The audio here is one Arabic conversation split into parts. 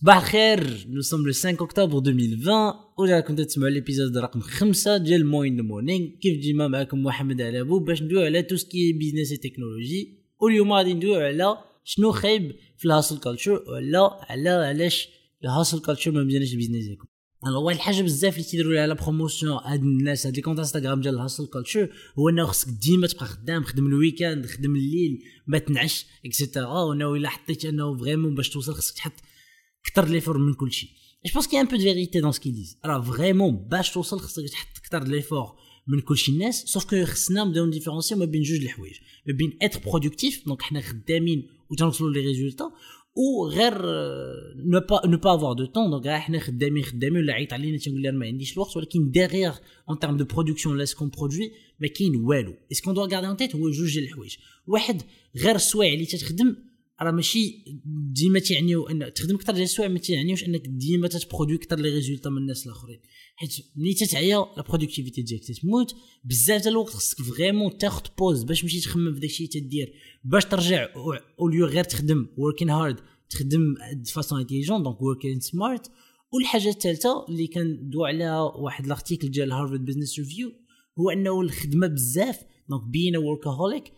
صباح الخير. nous sommes le 5 اكتوبر 2020 وراكم تسمعوا l'épisode رقم 5 ديال Mo in the morning كيف ديما معكم محمد علابو باش ندويو على tout ce qui business technologie واليوم غادي ندويو على شنو خايب في ال hustle culture ولا على علاش ال hustle culture ما مزيانش ال business ديالكم alors واحد الحاجة بزاف اللي تيديروا لها la promotion هاد الناس هاد les comptes Instagram ديال ال hustle culture هو انه خصك ديما تبقى خدام خدم ال weekend خدم الليل ما تنعس et cetera وانه الا حطيت انه vraiment باش توصل خصك تحط كثر l'effort من كل شيء je pense qu'il y a un peu de vérité dans ce qu'ils disent راه vraiment باش توصل خصك تحط كثر l'effort من كل شيء الناس sauf que خصنا نبداو نdifférencier و ما بين جوج الحوايج. ما بين être productif donc حنا خدامين وتنوصلوا les résultats و غير ne pas ne pas avoir de temps donc حنا خدامين خدامين ولا عيط علينا تنقول لها ما عنديش الوقت ولكن derrière en termes de production là ce qu'on produit ما كاين والو. ce qu'on doit garder en tête هو جوج الحوايج. واحد غير السوايع اللي تتخدم راه ماشي ديما تيعنيو ان تخدم أكثر ديال السوايع ما تيعنيوش انك ديما تت produit أكثر les résultats من الناس الاخرين. حيت ملي تتعيا la productivité ديالك تتموت بزاف ديال الوقت خصك vraiment تاخذ pause باش تمشي تخمم في داكشي تدير باش ترجع au lieu غير تخدم working hard تخدم façon intelligente donc working smart والحاجة الثالثة اللي كندوي عليها واحد ال article ديال Harvard Business Review هو أنه الخدمة بزاف donc being workaholic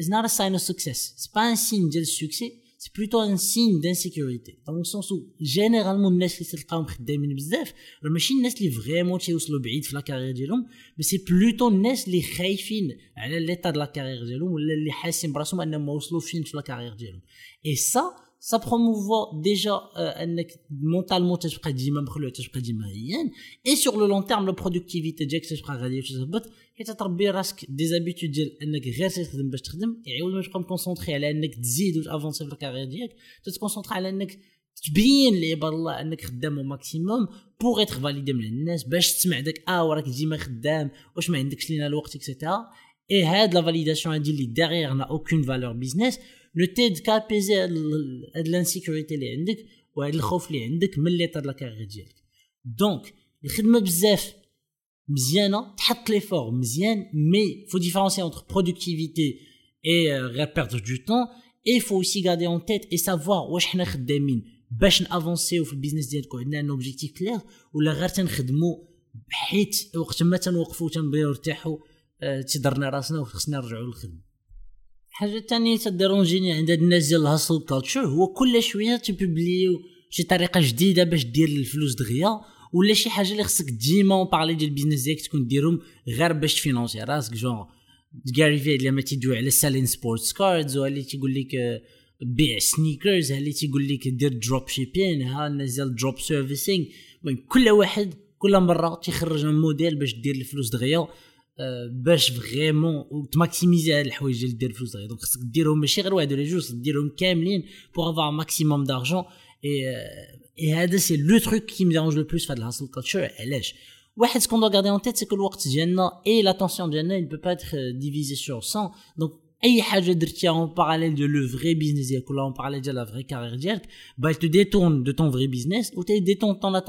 is not a sign of success. C'est pas un signe de succès, c'est plutôt un signe d'insécurité. Dans le sens où, généralement, الناس اللي تلقاهم خدامين بزاف ماشي الناس اللي vraiment تيوصلوا بعيد في la carrière ديالهم mais c'est plutôt الناس اللي خايفين على l'état de la carrière ديالهم ولا اللي حاسين براسهم انهم ما وصلوا فين في la carrière ديالهم et ça ça promeut déjà انك mentalement تبقى ديما مخلوع تبقى ديما عيان et sur le long terme la productivité ديالك تبقى غادي تهبط حيت تربي راسك des habitudes ديال انك غير تخدم باش تخدم يعاود ما تبقى م concentré على انك تزيد وت avancer في ال carrière ديالك تت concentrer على انك تبين لعباد الله انك خدام au maximum pour être validé من الناس باش تسمع داك آه وراك ديما خدام واش ما عندكش لينا الوقت et cetera et هاد la validation هادي اللي derrière n'a aucune valeur business ne t'aide qu'apaiser هاد ال insécurité اللي عندك وهاد الخوف اللي عندك من لي la carrière ديالك. donc الخدمة بزاف مزيانة تحط l'effort مزيان mais faut différencier entre productivité et غير perdre du temps et faut aussi garder en tête et savoir واش حنا خدامين باش ن avancer و في ال business ديالك وعندنا un objectif clair ولا غير تنخدمو حيت وقت ما تنوقفو تنبغيو نرتاحو تضرنا راسنا وخصنا نرجعو للخدمة. حاجة ثانية ت déranger ني عند هاد الناس ديال ال hustle culture هو كل شوية تي publier و شي طريقة جديدة باش دير الفلوس دغيا ولا شي حاجة اللي خصك ديما parler ديال ال business ديالك تكون ديرهم غير باش ت financer راسك جون كاري في لما تيدوي على selling sports cards اللي تيقول لك بيع sneakers اللي تيقول لك دير dropshipping ها الناس ديال drop servicing كل واحد كل مرة تيخرج موديل باش دير الفلوس دغيا. باش vraiment وت maximiser هاد الحوايج ديال دير الفلوس دغيا. donc خصك ديرهم ماشي غير واحد ولا جوج ديرهم كاملين pour avoir maximum d'argent et et هذا c'est le truc qui me dérange le plus في هاد ال hustle culture علاش؟ واحد ce qu'on doit garder en tête c'est que الوقت ديالنا et l'attention ديالنا il peut pas être divisé sur 100 donc أي حاجة درتيها en parallèle de le vrai business ديالك ولا en parallèle ديال la vraie carrière ديالك bah tu détends de ton vrai business و tu détends ton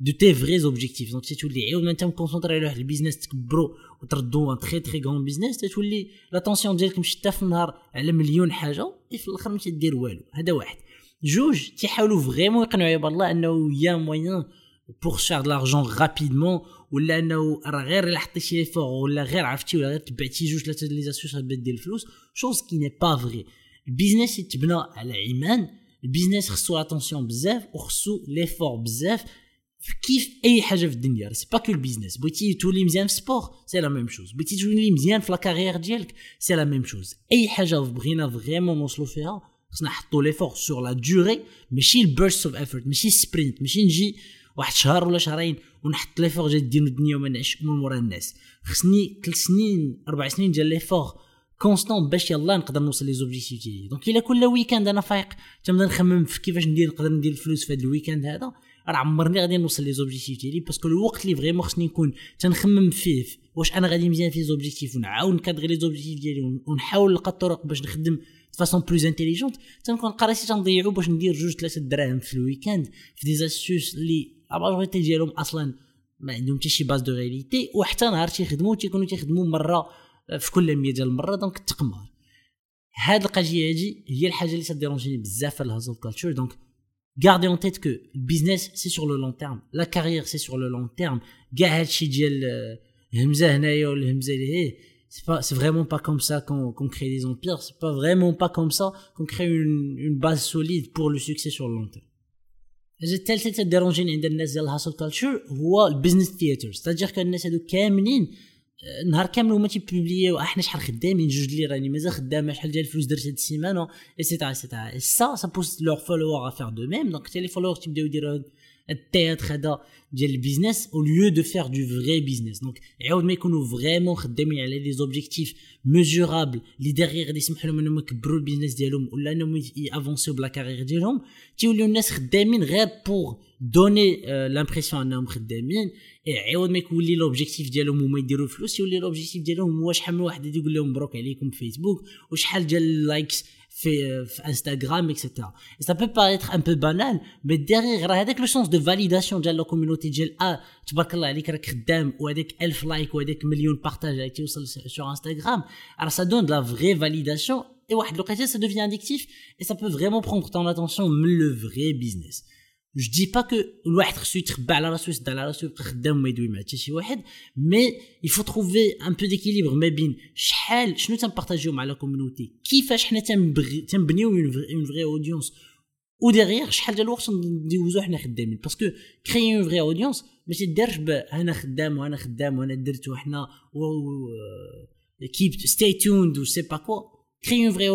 attention de tes vrais objectifs donc تولي عاود ما انت م concentré على واحد ال business تكبرو وتردو ان très très grand business تولي l'attention ديالك مشتا في النهار على مليون حاجة في الآخر ما تدير والو هذا واحد جوج تيحاولوا vraiment يقنعوا عباد الله انه y a moyen pour faire de l'argent rapidement ولا انه راه غير الا حطيتي l'effort ولا غير عرفتي ولا غير تبعتي جوج ثلاثة les astuces غادي دير الفلوس chose qui n'est pas vraie ال business يتبنى على ايمان ال business خصو attention بزاف وخصو l'effort بزاف كيف أي حاجة في الدنيا. c'est pas que ال business بغيتي تولي مزيان في ال sport c'est la même chose بغيتي تولي مزيان في la carrière ديالك c'est la même chose أي حاجة بغينا vraiment نوصلوا فيها خصنا نحطوا l'effort sur la durée ماشي ال burst of effort ماشي sprint ماشي نجي واحد شهر ولا شهرين ونحط l'effort ديال دير الدنيا وما نعيش من مورا الناس. خصني ثلاث سنين أربع سنين ديال l'effort constant باش يلا نقدر نوصل les objectifs ديالي. donc إلا كل week-end أنا فايق تنبدا نخمم في كيفاش ندير نقدر ندير الفلوس في هذا ال week-end هذا. راه عمرني غادي نوصل les objectifs ديالي parce que الوقت اللي vraiment خصني نكون تنخمم فيه واش أنا غادي مزيان في objectifs ونعاود نكادغي les objectifs ديالي ونحاول نلقى الطرق باش نخدم façon plus intelligente تنكون قريتي تنضيعو باش ندير جوج ثلاثة دراهم في ال week-end في des astuces اللي la majorité ديالهم أصلا ما عندهم حتى شي base de réalité وحتى نهار تيخدموا تيكونوا تيخدموا مرة في كل 100 ديال المرة donc التقمار هاد القضية هادي هي الحاجة اللي تديرونجيني بزاف في ال hustle culture donc gardez en tête que le business c'est sur le long terme la carrière c'est sur le long terme كاع هادشي ديال الهمزه هنايا والهمزه لهيه c'est pas c'est vraiment pas comme ça qu'on qu'on crée des empires c'est pas vraiment pas comme ça qu'on crée une une base solide pour le succès sur le long terme الحاجه الثالثه تديرونجيني عند الناس ديال الهاسل كالتشر هو البيزنس ثياتر ستادير كان الناس هادو كاملين نهار كامل هما تيبوبليو إحنا شحال خدامين جوج لي راني مازال خدامة شحال ديال الفلوس درت هاد السيمانة et cetera et cetera ça ça pousse leurs followers à faire de même donc تي les followers تيبداو يديروا ال théâtre هذا ديال ال business au lieu de faire de vrai business donc يعاود ما يكونوا vraiment خدامين على les objectifs mesurables اللي derrière غادي يسمح لهم إنهم يكبروا ال business ديالهم ولا إنهم يأفونسيو ب la carrière ديالهم تيوليو الناس خدامين غير pour donner l'impression إنهم خدامين. عوض ما يكون l'objectif ديالهم هما يديروا الفلوس يولي l'objectif ديالهم هو شحال من واحد يقول لهم مبروك عليكم فيسبوك وشحال ديال ال likes في في انستغرام et cetera ça peut paraître un peu banal mais derrière راه هذاك le sens de validation ديال la communauté ديال آه تبارك الله عليك راك خدام وهذاك 1000 like وهذاك مليون partage اللي تيوصل sur انستغرام راه ça donne la vraie validation et واحد الوقيته ça devient addictif et ça peut vraiment prendre ton attention من le vrai business je dis pas que الواحد خصو يتخبى على راسو يسد على راسو يبقى خدام وما يدوي مع حتى شي واحد mais il faut trouver un peu d'équilibre ما بين شحال شنو تنبارطاجيو مع la communauté كيفاش حنا تنبنيو une vraie audience et derrière شحال ديال الوقت ندوزو حنا خدامين parce que créer une vraie audience ما تديرش أنا خدام وأنا خدام وأنا درت وحنا et keep stay tuned et sais pas quoi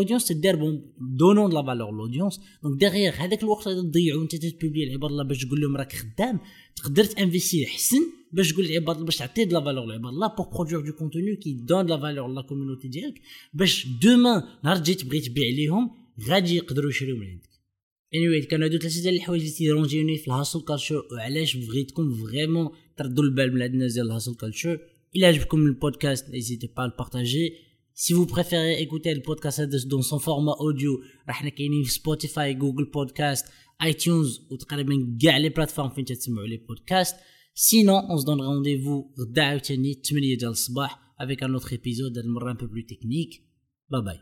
audience c'est-à-dire bon donnons de la valeur à l'audience. Donc derrière هذاك الوقت اللي تضيعو انت تبوبلي العباد الله باش تقول لهم راك خدام. تقدر تانفيستي احسن باش تقول للعباد الله باش تعطي la valeur للعباد الله du contenu qui donne de la valeur à la communauté ديالك. باش demain نهار تجي تبغي تبيع ليهم غادي يقدروا يشريو من عندك. Anyway كانوا هادو ثلاثة ديال الحوايج اللي تيرونجيوني في ال hustle culture وعلاش بغيتكم vraiment تردوا البال من هاد الناس ديال ال hustle culture إلى عجبكم البودكاست n'hésitez pas à le partager Si vous préférez écouter le podcast dans son format audio, bah, Spotify, Google Podcast, iTunes ou les plateformes où vous les podcasts. Sinon, on se donne rendez-vous avec un autre épisode, un peu plus technique. Bye bye.